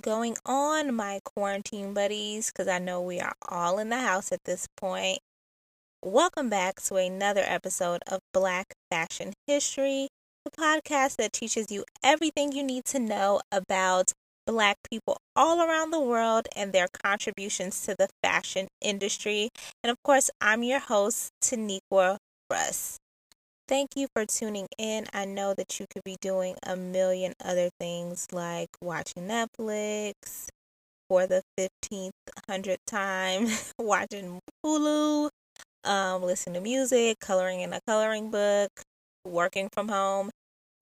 Going on, my quarantine buddies? Because I know we are all in the house at this point. Welcome back to another episode of Black Fashion History, the podcast that teaches you everything you need to know about Black people all around the world and their contributions to the fashion industry. And of course, I'm your host, Taniqua Russ. Thank you for tuning in. I know that you could be doing a million other things like watching Netflix for the 15th, 100th time, watching Hulu, um, listening to music, coloring in a coloring book, working from home,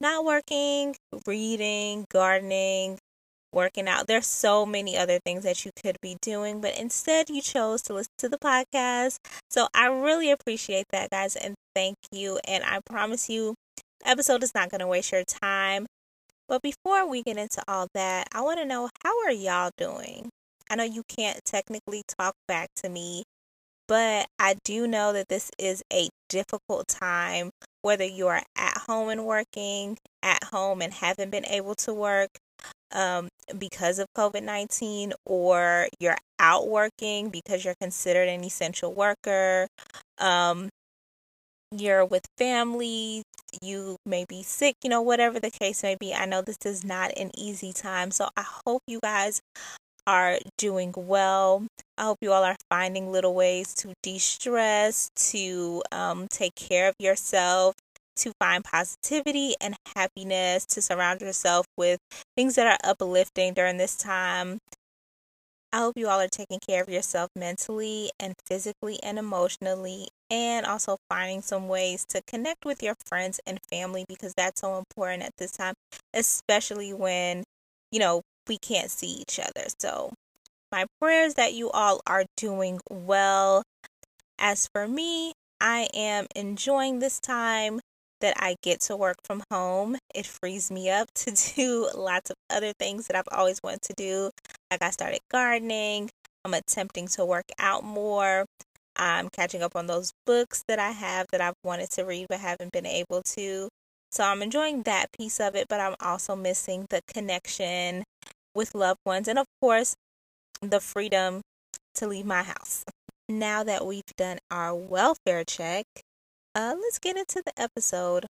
not working, reading, gardening, working out. There's so many other things that you could be doing, but instead you chose to listen to the podcast. So I really appreciate that, guys, and thank you. And I promise you, episode is not going to waste your time. But before we get into all that, I want to know how are y'all doing? I know you can't technically talk back to me, but I do know that this is a difficult time, whether you are at home and working, at home and haven't been able to work, um, because of COVID 19, or you're out working because you're considered an essential worker, um, you're with family, you may be sick, you know, whatever the case may be. I know this is not an easy time. So I hope you guys are doing well. I hope you all are finding little ways to de stress, to um, take care of yourself, to find positivity and happiness, to surround yourself with things that are uplifting during this time. I hope you all are taking care of yourself mentally and physically and emotionally, and also finding some ways to connect with your friends and family because that's so important at this time, especially when, you know, we can't see each other. So, my prayers that you all are doing well. As for me, I am enjoying this time that I get to work from home. It frees me up to do lots of other things that I've always wanted to do. Like I started gardening, I'm attempting to work out more. I'm catching up on those books that I have that I've wanted to read but haven't been able to. So I'm enjoying that piece of it, but I'm also missing the connection with loved ones and, of course, the freedom to leave my house. Now that we've done our welfare check, uh, let's get into the episode.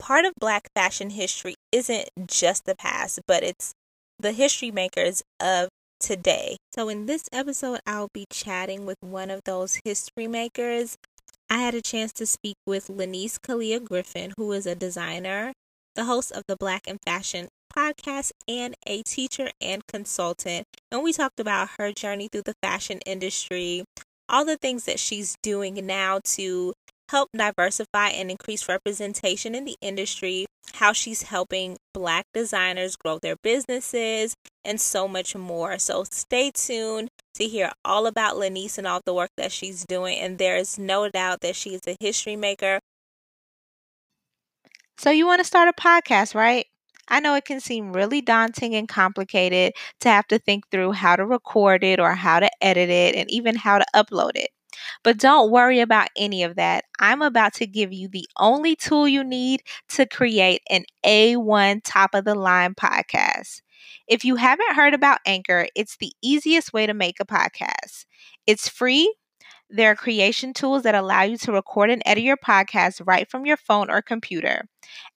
Part of Black fashion history isn't just the past, but it's the history makers of today. So, in this episode, I'll be chatting with one of those history makers. I had a chance to speak with Lanice Collier Griffin, who is a designer, the host of the Black and Fashion podcast, and a teacher and consultant. And we talked about her journey through the fashion industry, all the things that she's doing now to help diversify and increase representation in the industry, how she's helping Black designers grow their businesses, and so much more. So stay tuned to hear all about Lanice and all the work that she's doing. And there is no doubt that she is a history maker. So, you want to start a podcast, right? I know it can seem really daunting and complicated to have to think through how to record it or how to edit it and even how to upload it. But don't worry about any of that. I'm about to give you the only tool you need to create an A1 top of the line podcast. If you haven't heard about Anchor, it's the easiest way to make a podcast. It's free. There are creation tools that allow you to record and edit your podcast right from your phone or computer.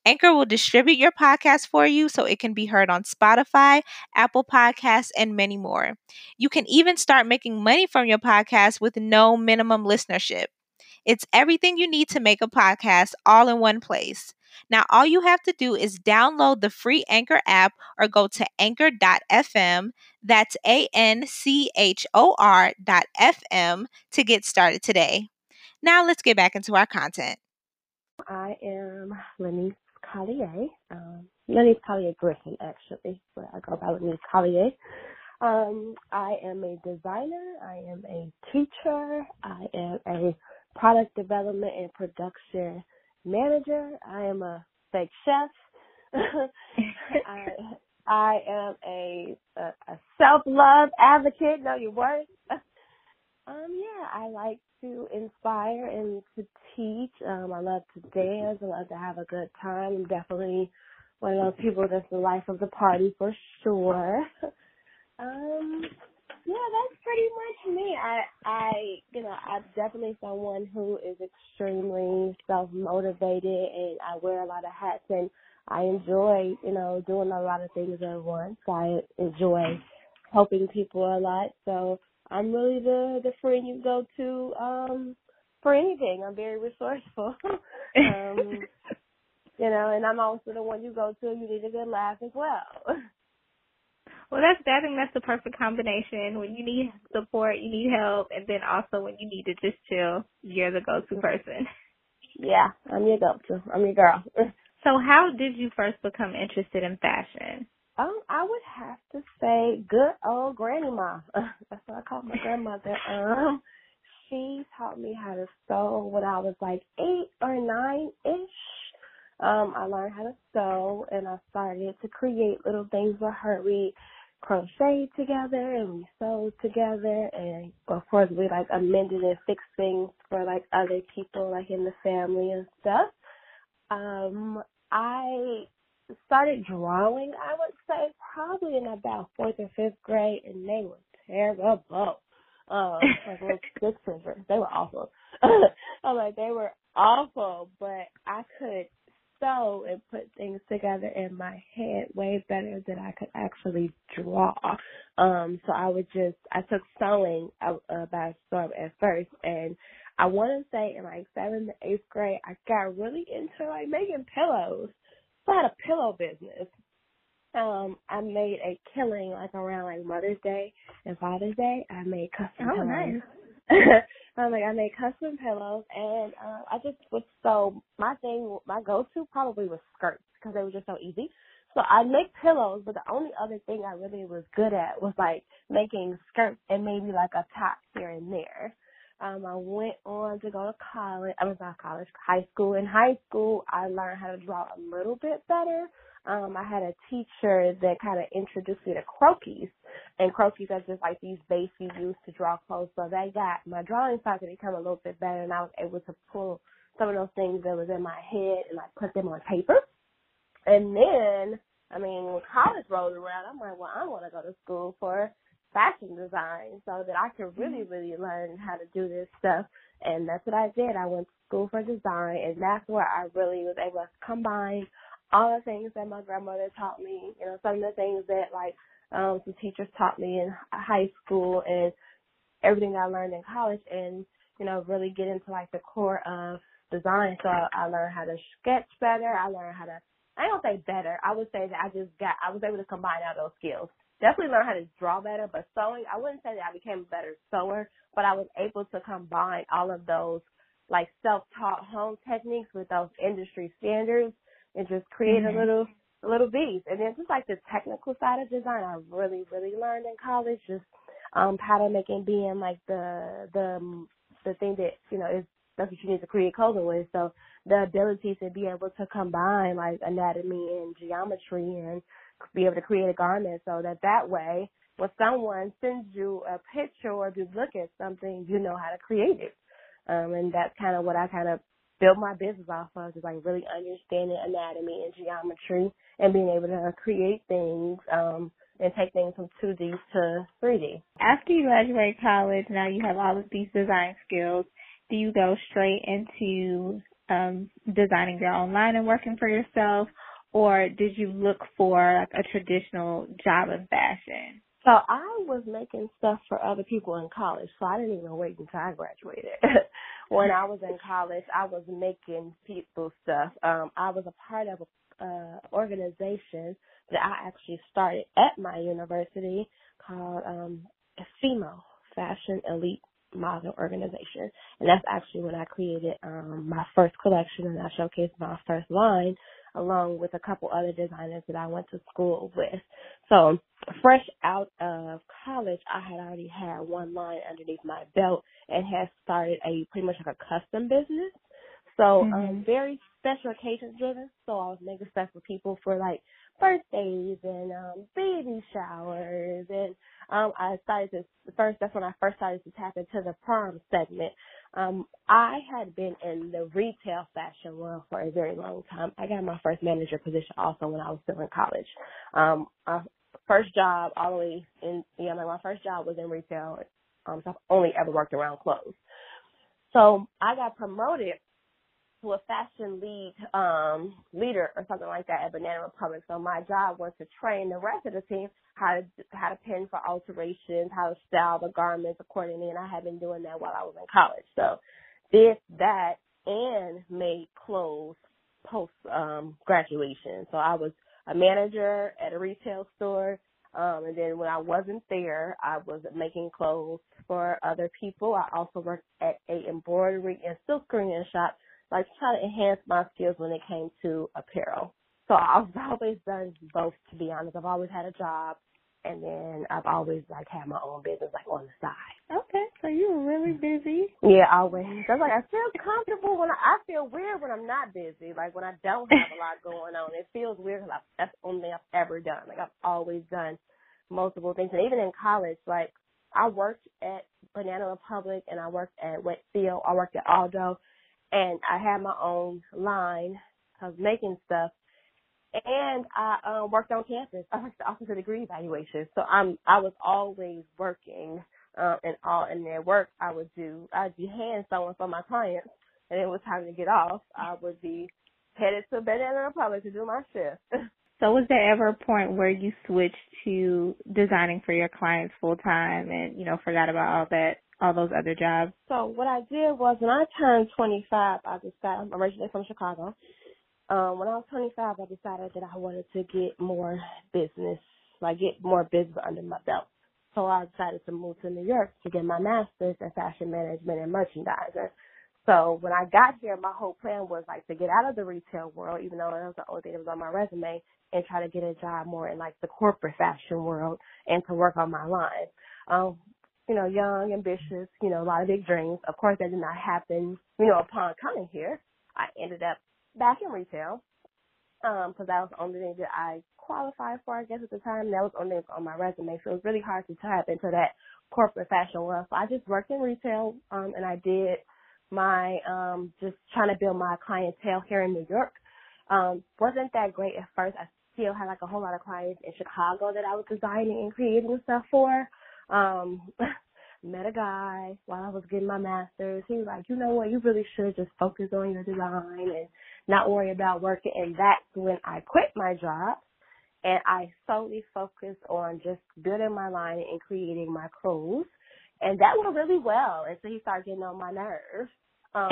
Anchor will distribute your podcast for you so it can be heard on Spotify, Apple Podcasts, and many more. You can even start making money from your podcast with no minimum listenership. It's everything you need to make a podcast all in one place. Now, all you have to do is download the free Anchor app or go to anchor.fm. That's A N C H O R.fm to get started today. Now, let's get back into our content. I am Lanice Collier. Um, Lanice Collier Griffin, actually, but I go by Lanice Collier. Um, I am a designer. I am a teacher. I am a product development and production manager. I am a fake chef. I I am a a, a self love advocate. Know your worth. um, yeah, I like to inspire and to teach. Um, I love to dance. I love to have a good time. I'm definitely one of those people that's the life of the party for sure. Um, yeah, that's pretty much me. I, I, you know, I'm definitely someone who is extremely self motivated, and I wear a lot of hats, and I enjoy, you know, doing a lot of things at once. I enjoy helping people a lot, so I'm really the the friend you go to um for anything. I'm very resourceful. um, you know, and I'm also the one you go to. You need a good laugh as well. Well, that's I think that's the perfect combination. When you need support, you need help, and then also when you need to just chill, you're the go-to person. Yeah, I'm your go-to. I'm your girl. so, how did you first become interested in fashion? Um, I would have to say good old granny ma. That's what I call my grandmother. Um, she taught me how to sew when I was like eight or nine ish. Um, I learned how to sew and I started to create little things with her. We crocheted together and we sewed together and of course we like amended and fixed things for like other people like in the family and stuff. Um I started drawing I would say probably in about fourth or fifth grade and they were terrible. Um like little stick scissors. They were awful. I'm like they were awful but I could sew and put things together in my head way better than I could actually draw. Um, so I would just, I took sewing uh, by storm at first and I want to say in like seventh, eighth grade, I got really into like making pillows. So I had a pillow business. Um, I made a killing like around like Mother's Day and Father's Day. I made custom oh, pillows. Nice. I'm like, I made custom pillows, and uh, I just was so my thing, my go-to probably was skirts because they were just so easy. So I make pillows, but the only other thing I really was good at was like making skirts and maybe like a top here and there. Um, I went on to go to college. I was not college, high school. In high school, I learned how to draw a little bit better um, I had a teacher that kind of introduced me to croquis, and croquis are just like these bases you use to draw clothes. So that got my drawing started to become a little bit better, and I was able to pull some of those things that was in my head and like put them on paper. And then, I mean, when college rolled around, I'm like, well, I want to go to school for fashion design so that I could really, mm-hmm. really learn how to do this stuff. And that's what I did. I went to school for design, and that's where I really was able to combine all the things that my grandmother taught me, you know, some of the things that like um some teachers taught me in high school and everything I learned in college and, you know, really get into like the core of design. So I learned how to sketch better. I learned how to I don't say better. I would say that I just got I was able to combine all those skills. Definitely learn how to draw better, but sewing I wouldn't say that I became a better sewer, but I was able to combine all of those like self taught home techniques with those industry standards and just create mm-hmm. a little a little beast. And then just like the technical side of design, I really really learned in college just um pattern making being like the the the thing that you know is that's what you need to create clothing with. So the ability to be able to combine like anatomy and geometry and be able to create a garment so that that way when someone sends you a picture or if you look at something, you know how to create it. Um, and that's kind of what I kind of build my business off of is like really understanding anatomy and geometry and being able to create things um and take things from 2D to 3D. After you graduate college, now you have all of these design skills. Do you go straight into um, designing your own line and working for yourself, or did you look for like a traditional job in fashion? So I was making stuff for other people in college, so I didn't even wait until I graduated. when I was in college, I was making people stuff. Um, I was a part of a uh, organization that I actually started at my university called um, FEMO, Fashion Elite Model Organization, and that's actually when I created um, my first collection and I showcased my first line along with a couple other designers that I went to school with. So fresh out of college, I had already had one line underneath my belt and had started a pretty much like a custom business. So um, mm-hmm. um, very special occasions driven. So I was making stuff for people for like birthdays and um baby showers and um I started to first that's when I first started to tap into the prom segment. Um I had been in the retail fashion world for a very long time. I got my first manager position also when I was still in college. Um I first job all the way in yeah, my first job was in retail. Um, so I've only ever worked around clothes. So I got promoted to a fashion lead um leader or something like that at Banana Republic. So my job was to train the rest of the team how to how to pin for alterations, how to style the garments accordingly, and I had been doing that while I was in college. So did that and made clothes post um graduation. So I was a manager at a retail store. Um, and then when I wasn't there, I was making clothes for other people. I also worked at a embroidery and silk screening shop, like trying to enhance my skills when it came to apparel. So I've always done both, to be honest. I've always had a job and then I've always like had my own business like on the side. Okay, so you were really mm-hmm. busy. Yeah, always. That's like I feel comfortable when I, I feel weird when I'm not busy. Like when I don't have a lot going on, it feels weird because that's the only thing I've ever done. Like I've always done multiple things, and even in college, like I worked at Banana Republic and I worked at Wet Seal. I worked at Aldo, and I had my own line of making stuff and I um, worked on campus. I worked the Office of Degree Evaluation, so I'm I was always working. Um, and all in their work, I would do. I'd be hand sewing for my clients, and it was time to get off. I would be headed to Banana Republic to do my shift. so, was there ever a point where you switched to designing for your clients full time, and you know forgot about all that, all those other jobs? So, what I did was when I turned 25, I decided I'm originally from Chicago. Um, when I was 25, I decided that I wanted to get more business, like get more business under my belt. So I decided to move to New York to get my master's in fashion management and merchandising. So when I got here, my whole plan was like to get out of the retail world, even though that was the only thing that was on my resume, and try to get a job more in like the corporate fashion world and to work on my line. Um, you know, young, ambitious, you know, a lot of big dreams. Of course, that did not happen, you know, upon coming here. I ended up back in retail because um, that was the only thing that I qualified for, I guess, at the time. That was the only thing on my resume, so it was really hard to tap into that corporate fashion world. So I just worked in retail, um, and I did my um, just trying to build my clientele here in New York. Um, wasn't that great at first. I still had like a whole lot of clients in Chicago that I was designing and creating stuff for. Um, met a guy while I was getting my master's. He was like, you know what, you really should just focus on your design and not worry about working. And that's when I quit my job and I solely focused on just building my line and creating my clothes. And that went really well until so he started getting on my nerves. Um,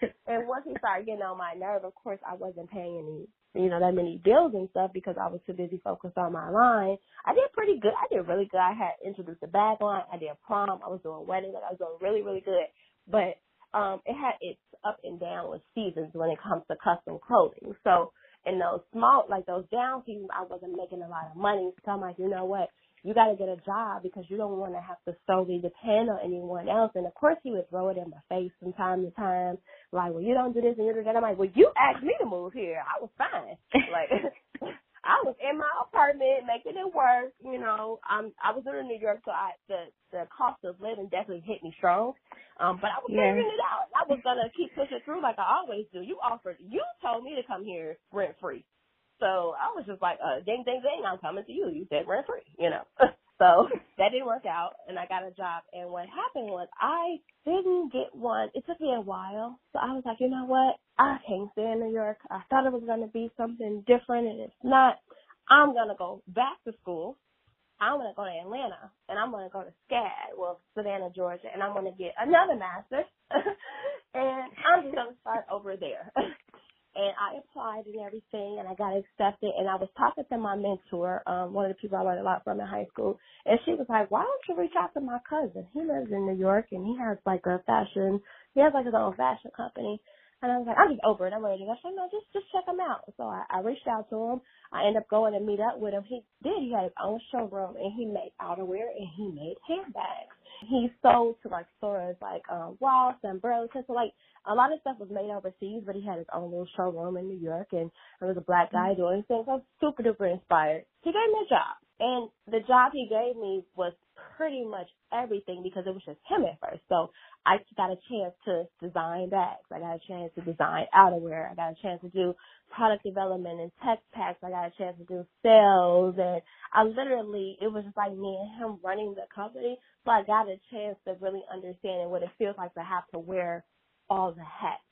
and once he started getting on my nerve, of course, I wasn't paying any you know, that many bills and stuff because I was too busy focused on my line. I did pretty good. I did really good. I had introduced a bag line. I did prom. I was doing weddings. Like I was doing really, really good. But um it had its up and down with seasons when it comes to custom clothing. So in those small like those down seasons I wasn't making a lot of money. So I'm like, you know what? you got to get a job because you don't want to have to solely depend on anyone else. And of course, he would throw it in my face from time to time, like, well, you don't do this and you do that. I'm like, well, you asked me to move here. I was fine. like, I was in my apartment making it work. You know, um, I was in New York, so I the the cost of living definitely hit me strong. Um, but I was yeah. figuring it out. I was gonna keep pushing through like I always do. You offered, you told me to come here rent free. So I was just like, uh, ding, ding, ding, I'm coming to you. You said rent free, you know. so that didn't work out and I got a job. And what happened was I didn't get one. It took me a while. So I was like, you know what? I can't stay in New York. I thought it was going to be something different and it's not. I'm going to go back to school. I'm going to go to Atlanta and I'm going to go to SCAD, well, Savannah, Georgia, and I'm going to get another master's. and I'm just going to start over there and I applied and everything, and I got accepted. And I was talking to my mentor, um, one of the people I learned a lot from in high school, and she was like, "Why don't you reach out to my cousin? He lives in New York, and he has like a fashion, he has like his own fashion company." And I was like, I'm just over it. I'm ready to go. She said, no, just just check him out. So I, I reached out to him. I ended up going to meet up with him. He did. He had his own showroom, and he made outerwear and he made handbags. He sold to like stores like um, Ross and Burlington. So like a lot of stuff was made overseas, but he had his own little showroom in New York, and there was a black guy mm-hmm. doing things. I was super duper inspired. He gave me a job, and the job he gave me was pretty much everything because it was just him at first. So I got a chance to design bags. I got a chance to design outerwear. I got a chance to do product development and tech packs. I got a chance to do sales and I literally, it was just like me and him running the company. So I got a chance to really understand what it feels like to have to wear all the hats.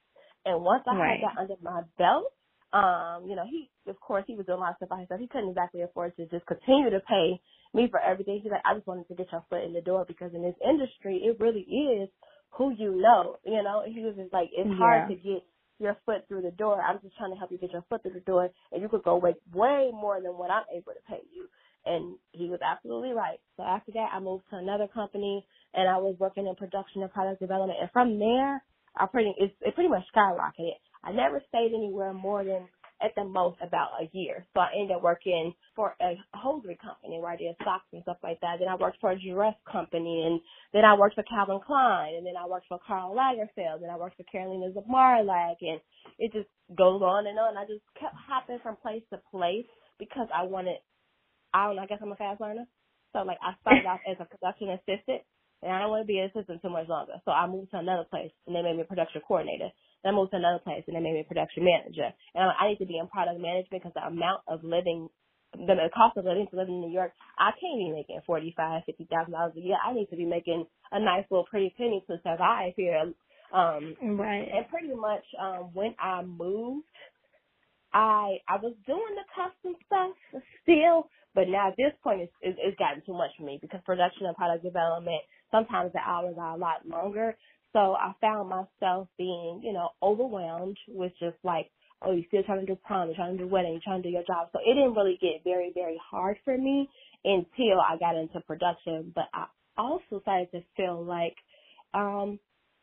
And once I right. had that under my belt, um, you know, he, of course, he was doing a lot of stuff by himself. He couldn't exactly afford to just continue to pay me for everything. He's like, I just wanted to get your foot in the door because in this industry, it really is who you know, you know. He was just like, it's yeah. hard to get your foot through the door. I'm just trying to help you get your foot through the door, and you could go way, way more than what I'm able to pay you. And he was absolutely right. So after that, I moved to another company, and I was working in production and product development. And from there, I pretty, it, it pretty much skyrocketed. I never stayed anywhere more than at the most about a year. So I ended up working for a hosiery company where I did socks and stuff like that. Then I worked for a dress company and then I worked for Calvin Klein and then I worked for Karl Lagerfeld and I worked for Karolina Zmarlak and it just goes on and on. I just kept hopping from place to place because I wanted I don't know, I guess I'm a fast learner. So like I started off as a production assistant and I don't want to be an assistant too much longer. So I moved to another place and they made me a production coordinator. Then I moved to another place and they made me a production manager. And I need to be in product management because the amount of living, the cost of living to live in New York, I can't be making forty five, fifty thousand dollars a year. I need to be making a nice little pretty penny to survive here. Um, right. And pretty much um, when I moved, I I was doing the custom stuff still, but now at this point it's, it's, it's gotten too much for me because production and product development sometimes the hours are a lot longer. So I found myself being, you know, overwhelmed with just like, oh, you're still trying to do prom, you're trying to do wedding, you're trying to do your job. So it didn't really get very, very hard for me until I got into production. But I also started to feel like um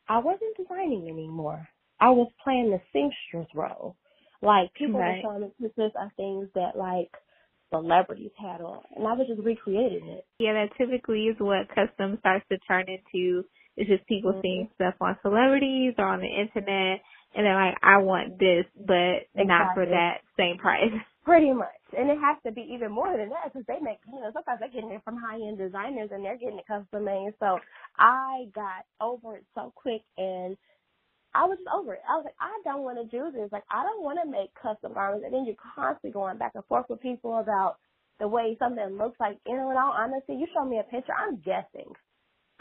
I wasn't designing anymore. I was playing the seamstress role. Like people right. were showing me pictures of things that like celebrities had on, and I was just recreating it. Yeah, that typically is what custom starts to turn into it's just people mm-hmm. seeing stuff on celebrities or on the internet and they're like, I want this, but exactly. not for that same price. Pretty much. And it has to be even more than that because they make, you know, sometimes they're getting it from high end designers and they're getting it custom made. So I got over it so quick and I was just over it. I was like, I don't want to do this. Like, I don't want to make custom garments. And then you're constantly going back and forth with people about the way something looks like. You know, in all honesty, you show me a picture, I'm guessing.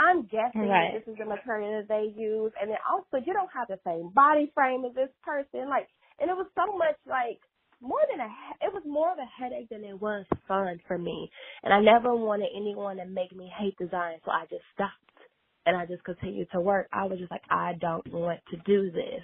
I'm guessing right. this is the material that they use, and then also you don't have the same body frame as this person. Like, and it was so much like more than a it was more of a headache than it was fun for me. And I never wanted anyone to make me hate design, so I just stopped and I just continued to work. I was just like, I don't want to do this.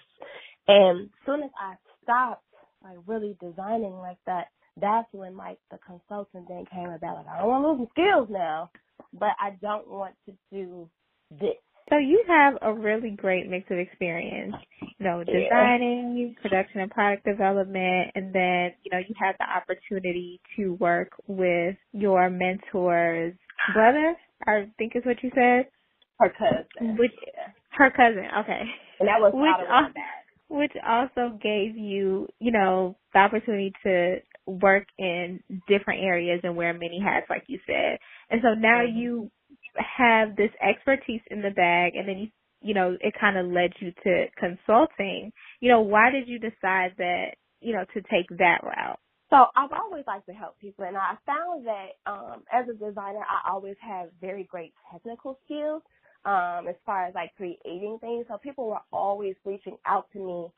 And as soon as I stopped like really designing like that, that's when like the consulting thing came about. Like I don't want to lose my skills now but I don't want to do this. So you have a really great mix of experience, you know, designing, yeah. production and product development, and then, you know, you had the opportunity to work with your mentor's brother, I think is what you said. Her cousin. Which, her cousin, okay. And that was which, also, which also gave you, you know, the opportunity to work in different areas and wear many hats, like you said. And so now mm-hmm. you have this expertise in the bag and then you, you know, it kind of led you to consulting. You know, why did you decide that, you know, to take that route? So I've always liked to help people and I found that um as a designer I always have very great technical skills um as far as like creating things. So people were always reaching out to me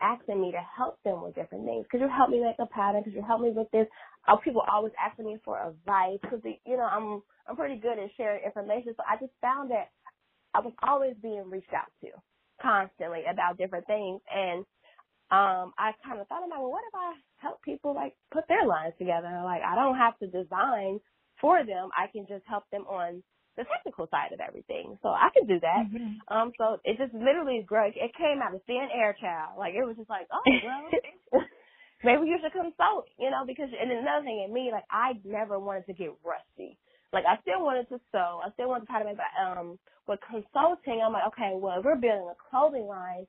asking me to help them with different things. Could you help me make a pattern? Could you help me with this? Uh, people always asking me for advice because you know I'm I'm pretty good at sharing information. So I just found that I was always being reached out to constantly about different things, and um I kind of thought about well, what if I help people like put their lines together? Like I don't have to design for them. I can just help them on the technical side of everything. So I can do that. Mm-hmm. Um, so it just literally. It came out of thin air, child. Like it was just like, oh well, maybe you should consult, you know? Because and another thing in me, like I never wanted to get rusty. Like I still wanted to sew. I still wanted to try to make. But um, with consulting, I'm like, okay, well, we're building a clothing line,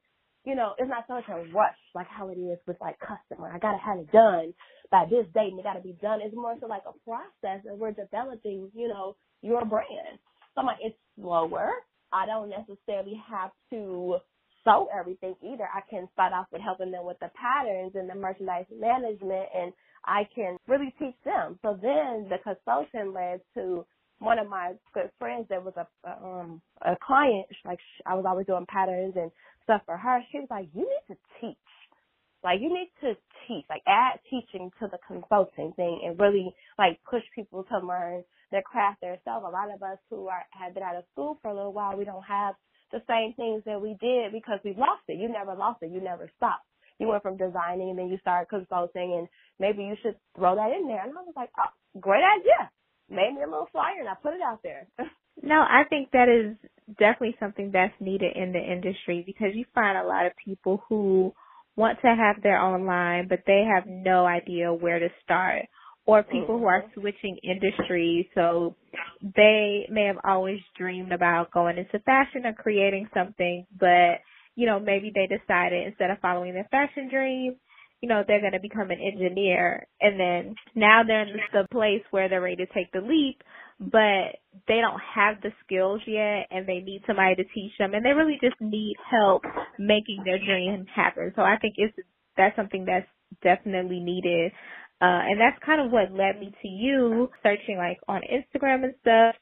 you know, it's not so much a rush like how it is with like customer. I gotta have it done by this date and it gotta be done. It's more so like a process and we're developing, you know, your brand. So I'm like, it's slower. I don't necessarily have to sew everything either. I can start off with helping them with the patterns and the merchandise management and I can really teach them. So then the consultant led to one of my good friends that was a um a client like I was always doing patterns and stuff for her. She was like, "You need to teach. Like you need to teach. Like add teaching to the consulting thing and really like push people to learn their craft themselves. A lot of us who are have been out of school for a little while, we don't have the same things that we did because we lost it. You never lost it. You never stopped. You went from designing and then you started consulting and maybe you should throw that in there. And I was like, oh, great idea. Made me a little flyer and I put it out there. no, I think that is definitely something that's needed in the industry because you find a lot of people who want to have their own line, but they have no idea where to start or people who are mm-hmm. switching industries. So they may have always dreamed about going into fashion or creating something, but you know, maybe they decided instead of following their fashion dream, you know, they're going to become an engineer. And then now they're in the place where they're ready to take the leap, but they don't have the skills yet and they need somebody to teach them and they really just need help making their dream happen. So I think it's, that's something that's definitely needed. Uh, and that's kind of what led me to you searching like on Instagram and stuff.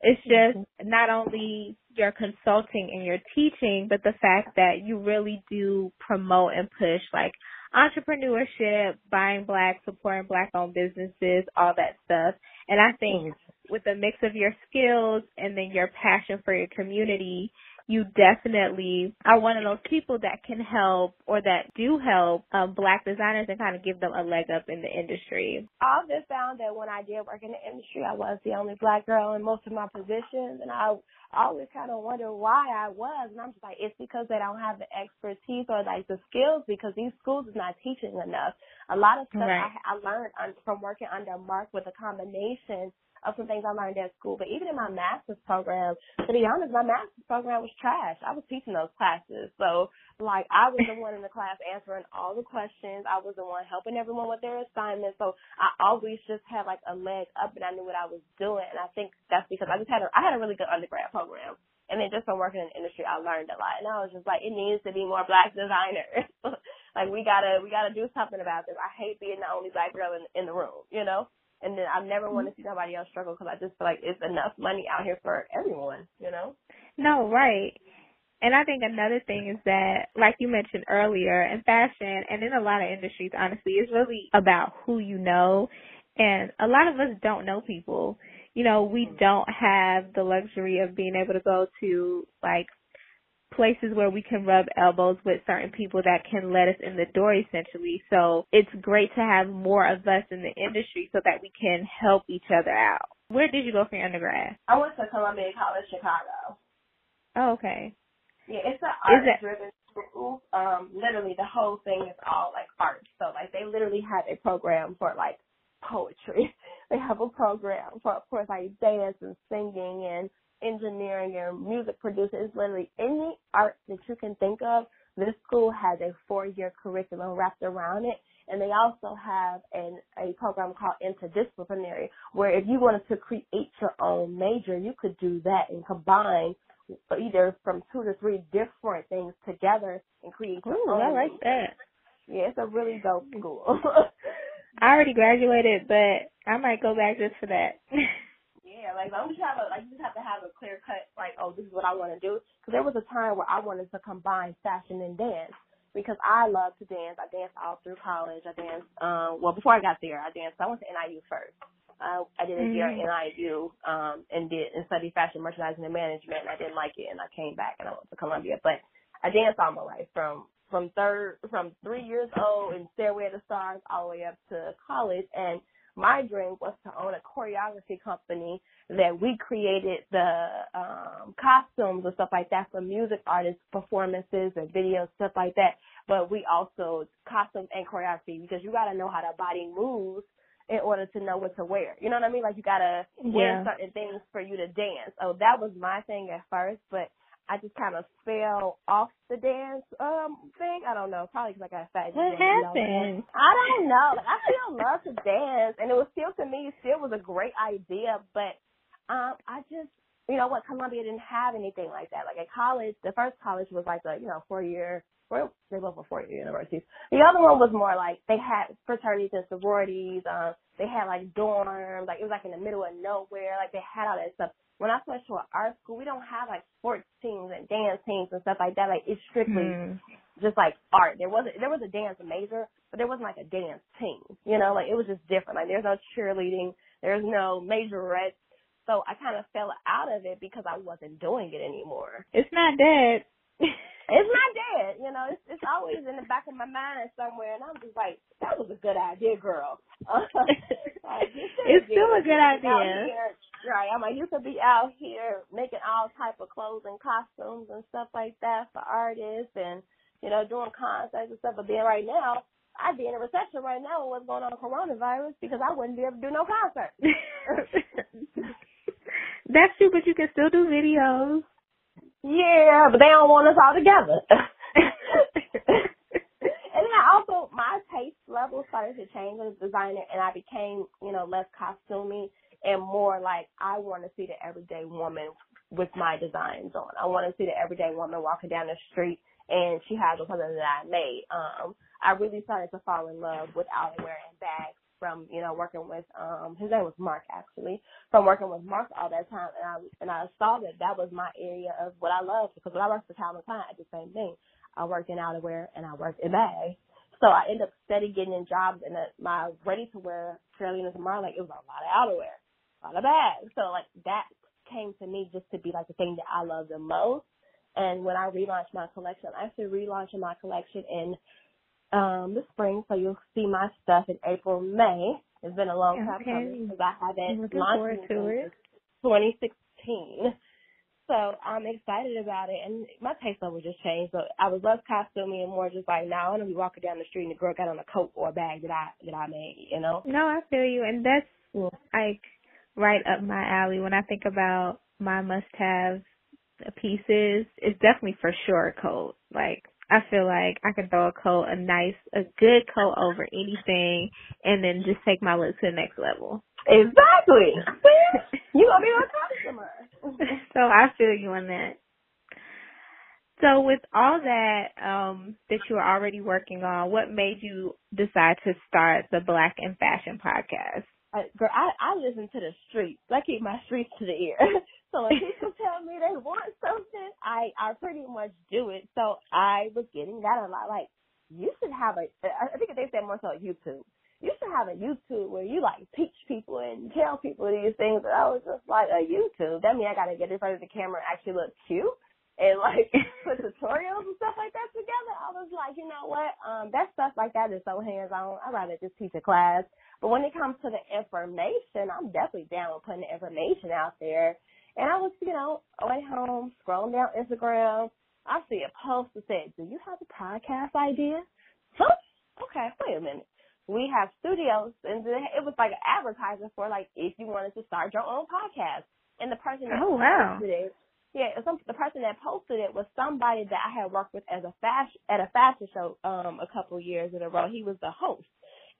It's just mm-hmm. not only your consulting and your teaching, but the fact that you really do promote and push like entrepreneurship, buying black, supporting black owned businesses, all that stuff. And I think. With a mix of your skills and then your passion for your community, you definitely are one of those people that can help or that do help um, black designers and kind of give them a leg up in the industry. I've just found that when I did work in the industry, I was the only black girl in most of my positions, and I always kind of wonder why I was, and I'm just like, it's because they don't have the expertise or like the skills because these schools is not teaching enough. A lot of stuff right. I, I learned from working under Mark with a combination of some things I learned at school. But even in my master's program, to be honest, my master's program was trash. I was teaching those classes. So like I was the one in the class answering all the questions. I was the one helping everyone with their assignments. So I always just had like a leg up and I knew what I was doing. And I think that's because I just had a I had a really good undergrad program. And then just from working in the industry, I learned a lot. And I was just like, it needs to be more black designers. like we gotta, we gotta do something about this. I hate being the only black girl in, in the room, you know? And then I never want to see somebody else struggle because I just feel like it's enough money out here for everyone, you know? No, right. And I think another thing is that, like you mentioned earlier, in fashion and in a lot of industries, honestly, it's really about who you know. And a lot of us don't know people. You know, we mm-hmm. don't have the luxury of being able to go to like places where we can rub elbows with certain people that can let us in the door essentially. So it's great to have more of us in the industry so that we can help each other out. Where did you go for your undergrad? I went to Columbia College Chicago. Oh, okay. Yeah, it's an art driven school. Um, literally the whole thing is all like art. So like they literally have a program for like poetry. they have a program for of course like dance and singing and engineering and music producing. It's literally any art that you can think of. This school has a four-year curriculum wrapped around it, and they also have an a program called interdisciplinary, where if you wanted to create your own major, you could do that and combine either from two to three different things together and create your Ooh, own. I like that. Yeah, it's a really dope school. I already graduated, but I might go back just for that. Yeah, like don't you have a like you just have to have a clear cut like oh this is what I want to do because there was a time where I wanted to combine fashion and dance because I love to dance. I danced all through college. I danced um well before I got there I danced. I went to NIU first. Uh, I did a year at mm-hmm. NIU um and did and studied fashion merchandising and management and I didn't like it and I came back and I went to Columbia. But I danced all my life from from third from three years old and Stairway to Stars all the way up to college and my dream was to own a choreography company that we created the um costumes and stuff like that for music artists performances and videos stuff like that. But we also costumes and choreography because you got to know how the body moves in order to know what to wear. You know what i mean? Like you got to yeah. wear certain things for you to dance. So that was my thing at first but I just kind of fell off the dance um thing. I don't know, probably because I got fat. What happened? I don't know. Like I still love to dance, and it was still to me still was a great idea, but um I just you know what, Columbia didn't have anything like that. Like at college, the first college was like a, you know, four year, four, they both were four year universities. The other one was more like they had fraternities and sororities. Um, they had like dorms, like it was like in the middle of nowhere. Like they had all that stuff. When I switched to an art school, we don't have like sports teams and dance teams and stuff like that. Like it's strictly mm. just like art. There wasn't, there was a dance major, but there wasn't like a dance team. You know, like it was just different. Like there's no cheerleading, there's no majorettes so I kind of fell out of it because I wasn't doing it anymore. It's not dead. It's not dead. You know, it's it's always in the back of my mind somewhere, and I'm just like, that was a good idea, girl. like, it's still a good idea. Here, right. I'm like, you could be out here making all type of clothes and costumes and stuff like that for artists and, you know, doing concerts and stuff. But then right now, I'd be in a recession right now with what's going on with coronavirus because I wouldn't be able to do no concert. That's true, but you can still do videos. Yeah, but they don't want us all together. and then I also my taste level started to change as a designer, and I became you know less costumey and more like I want to see the everyday woman with my designs on. I want to see the everyday woman walking down the street and she has a something that I made. Um, I really started to fall in love with outerwear and bags from you know working with um his name was Mark actually from working with Mark all that time. And I and I saw that that was my area of what I loved because when I worked for Calvin Klein I did the same thing. I worked in outerwear and I worked in bags. So I ended up steady getting in jobs and my ready to wear Karolina Zmarlak like it was a lot of outerwear a lot of bags. So like that came to me just to be like the thing that I love the most. And when I relaunched my collection I actually relaunching my collection in um the spring, so you'll see my stuff in April, May. It's been a long time okay. coming because I haven't launched to it. 2016. So I'm excited about it, and my taste level just changed. So I was less costumey and more just like now I want to be walking down the street and the girl got on a coat or a bag that I that I made. You know? No, I feel you, and that's yeah. like right up my alley. When I think about my must-have pieces, it's definitely for sure a coat. Like I feel like I can throw a coat, a nice, a good coat over anything, and then just take my look to the next level. Exactly. you gonna be my customer. so I feel you on that. So with all that um that you were already working on, what made you decide to start the Black in Fashion podcast? Uh, girl, I I listen to the streets. I keep my streets to the ear. So when people tell me they want something, I I pretty much do it. So I was getting that a lot. Like you should have a. I think they said more so YouTube. You should have a YouTube where you like teach people and tell people these things. And I was just like a YouTube. That means I gotta get in front of the camera and actually look cute and like put tutorials and stuff like that together. I was like, you know what? Um, that stuff like that is so hands on. I'd rather just teach a class. But when it comes to the information, I'm definitely down with putting the information out there and I was, you know, away home, scrolling down Instagram. I see a post that said, Do you have a podcast idea? Huh? Okay, wait a minute. We have studios, and it was like an advertisement for like if you wanted to start your own podcast. And the person that oh, wow. posted it, yeah, some, the person that posted it was somebody that I had worked with as a fashion at a fashion show um a couple years in a row. He was the host,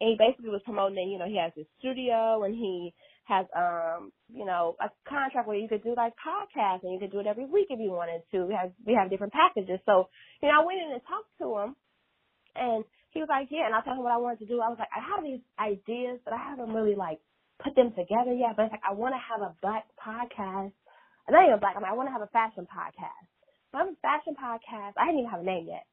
and he basically was promoting. You know, he has his studio and he has um you know a contract where you could do like podcasts and you could do it every week if you wanted to. We have we have different packages. So you know I went in and talked to him, and he was like, yeah. And I told him what I wanted to do. I was like, I have these ideas, but I haven't really like put them together yet. But it's like I want to have a black podcast. Not even black. I mean, I want to have a fashion podcast. But I'm a fashion podcast. I didn't even have a name yet.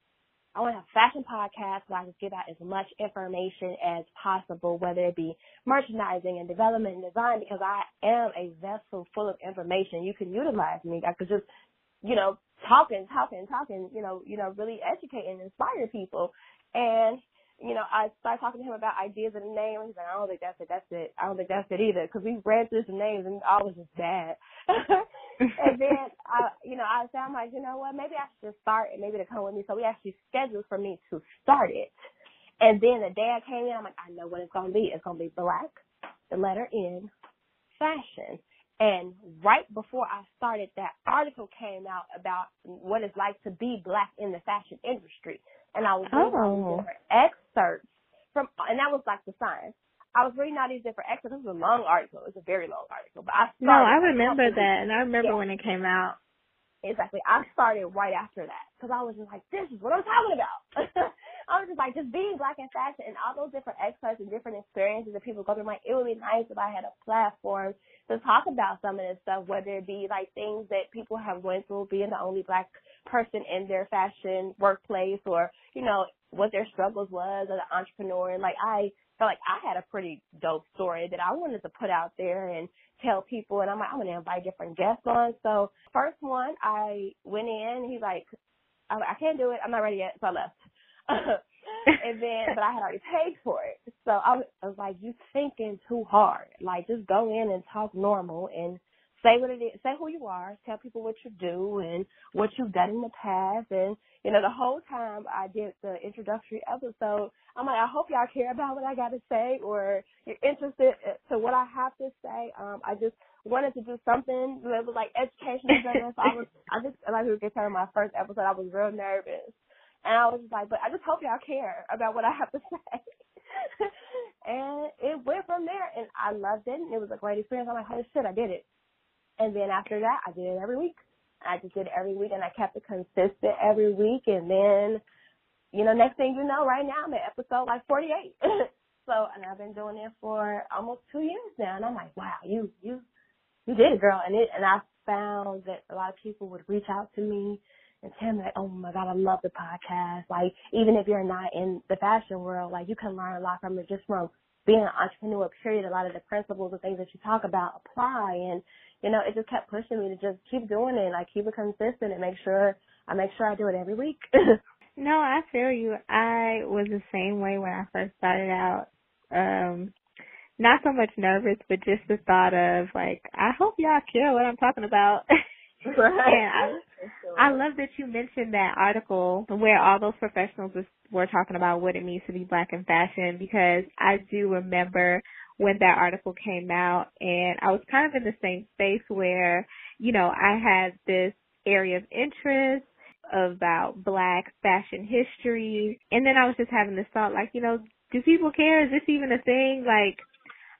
I want to have a fashion podcast where I can give out as much information as possible, whether it be merchandising and development and design, because I am a vessel full of information. You can utilize me. I could just, you know, talking, talking, talking, you know, you know, really educate and inspire people. And you know, I started talking to him about ideas of the name, and he's like, I don't think that's it. That's it. I don't think that's it either, because we read through some names and all was just bad. and then, I, you know, I I'm like, you know what? Maybe I should just start, and maybe to come with me. So we actually scheduled for me to start it. And then the day I came in, I'm like, I know what it's gonna be. It's gonna be black, the letter N, fashion. And right before I started, that article came out about what it's like to be black in the fashion industry and I was reading oh. different excerpts from, and that was like the sign. I was reading all these different excerpts. This was a long article. It was a very long article, but I no, I remember that, and I remember yeah. when it came out. Exactly. I started right after that because I was just like, this is what I'm talking about. I was just like, just being black in fashion and all those different experts and different experiences that people go through. Like, it would be nice if I had a platform to talk about some of this stuff, whether it be like things that people have went through, being the only black person in their fashion workplace, or you know what their struggles was as an entrepreneur. And like, I felt like I had a pretty dope story that I wanted to put out there and tell people. And I'm like, I'm gonna invite different guests on. So first one, I went in. He's like, I, I can't do it. I'm not ready yet. So I left. and then, but I had already paid for it. So I was, I was like, you thinking too hard. Like, just go in and talk normal and say what it is, say who you are, tell people what you do and what you've done in the past. And, you know, the whole time I did the introductory episode, I'm like, I hope y'all care about what I got to say or you're interested to what I have to say. Um, I just wanted to do something that was like educational. so I was, I just, like we were getting my first episode, I was real nervous. And I was like, but I just hope y'all care about what I have to say. and it went from there, and I loved it. And it was a great experience. I'm like, holy shit, I did it. And then after that, I did it every week. I just did it every week, and I kept it consistent every week. And then, you know, next thing you know, right now I'm at episode like 48. so, and I've been doing it for almost two years now. And I'm like, wow, you, you, you did it, girl. And it, and I found that a lot of people would reach out to me and tell like, oh my God, I love the podcast. Like, even if you're not in the fashion world, like you can learn a lot from it just from being an entrepreneur, period. A lot of the principles and things that you talk about apply. And, you know, it just kept pushing me to just keep doing it, like keep it consistent and make sure I make sure I do it every week. no, I feel you. I was the same way when I first started out. Um, not so much nervous, but just the thought of like, I hope y'all care what I'm talking about. Right. I, I love that you mentioned that article where all those professionals were talking about what it means to be black in fashion because I do remember when that article came out and I was kind of in the same space where, you know, I had this area of interest about black fashion history and then I was just having this thought like, you know, do people care? Is this even a thing? Like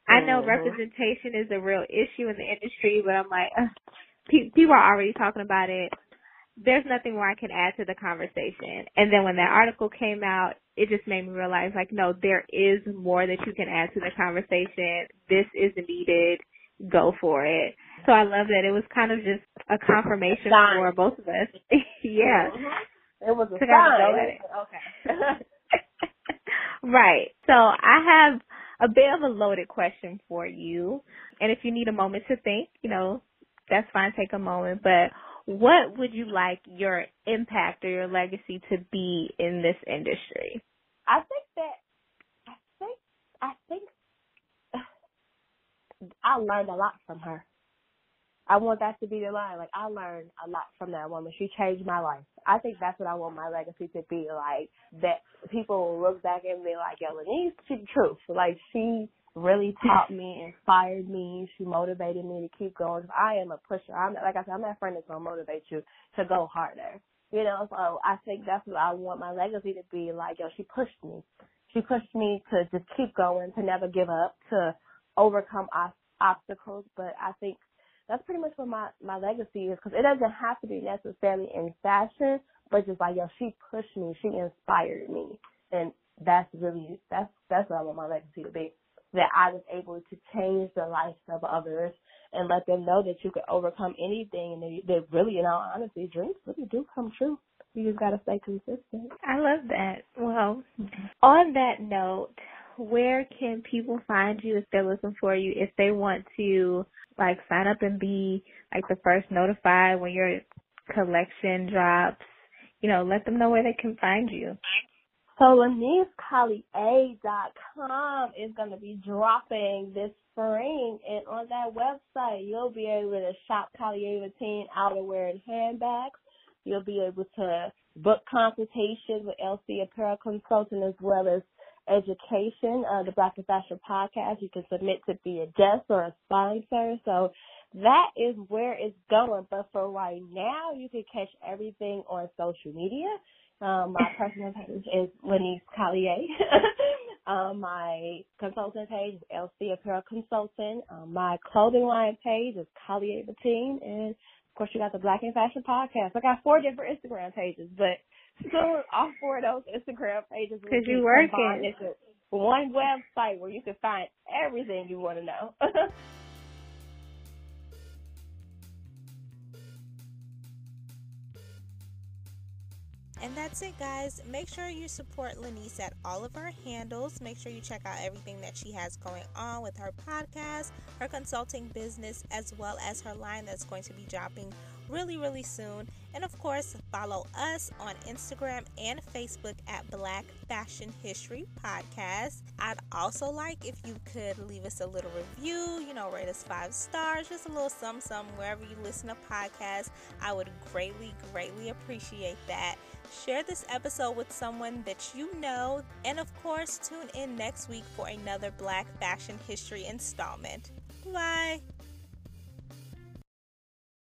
I know mm-hmm. representation is a real issue in the industry, but I'm like, people are already talking about it. There's nothing more I can add to the conversation. And then when that article came out, it just made me realize like, no, there is more that you can add to the conversation. This is needed. Go for it. So I love that it was kind of just a confirmation for both of us. yeah. Mm-hmm. It was a sign. Okay. right. So I have a bit of a loaded question for you. And if you need a moment to think, you know, that's fine, take a moment, but what would you like your impact or your legacy to be in this industry? I think that I think I think I learned a lot from her. I want that to be the line. Like I learned a lot from that woman. She changed my life. I think that's what I want my legacy to be like. That people will look back and be like, "Yo, Lanice, she's the truth." Like she really taught me, inspired me. She motivated me to keep going. I am a pusher. I'm like I said, I'm that friend that's gonna motivate you to go harder. You know, so I think that's what I want my legacy to be like. Yo, she pushed me. She pushed me to just keep going, to never give up, to overcome obstacles. But I think that's pretty much what my my legacy is because it doesn't have to be necessarily in fashion, but just like yo, she pushed me, she inspired me, and that's really that's that's what I want my legacy to be that I was able to change the lives of others and let them know that you could overcome anything and that, that really, in all honesty, dreams really do come true. You just got to stay consistent. I love that. Well, on that note, where can people find you if they're looking for you, if they want to like sign up and be like the first notified when your collection drops? You know, let them know where they can find you. So LaniceCollier.com is going to be dropping this spring, and on that website, you'll be able to shop Collier Routine outerwear and handbags. You'll be able to book consultations with LC Apparel Consultant as well as education, uh, the Black in Fashion podcast. You can submit to be a guest or a sponsor. So that is where it's going. But for right now, you can catch everything on social media. Um, my personal page is Lanice Collier. Um, my consultant page is LC Apparel Consultant. Um, my clothing line page is Collier Batine. And of course, you got the Black in Fashion Podcast. I got four different Instagram pages, but soon all four of those Instagram pages will be you working. one website where you can find everything you want to know. And that's it, guys. Make sure you support Lanice at all of her handles. Make sure you check out everything that she has going on with her podcast, her consulting business, as well as her line that's going to be dropping really, really soon. And of course, follow us on Instagram and Facebook at Black Fashion History Podcast. I'd also like if you could leave us a little review, you know, rate us five stars, just a little some some wherever you listen to podcasts. I would greatly, greatly appreciate that. Share this episode with someone that you know, and of course, tune in next week for another Black Fashion History installment. Bye.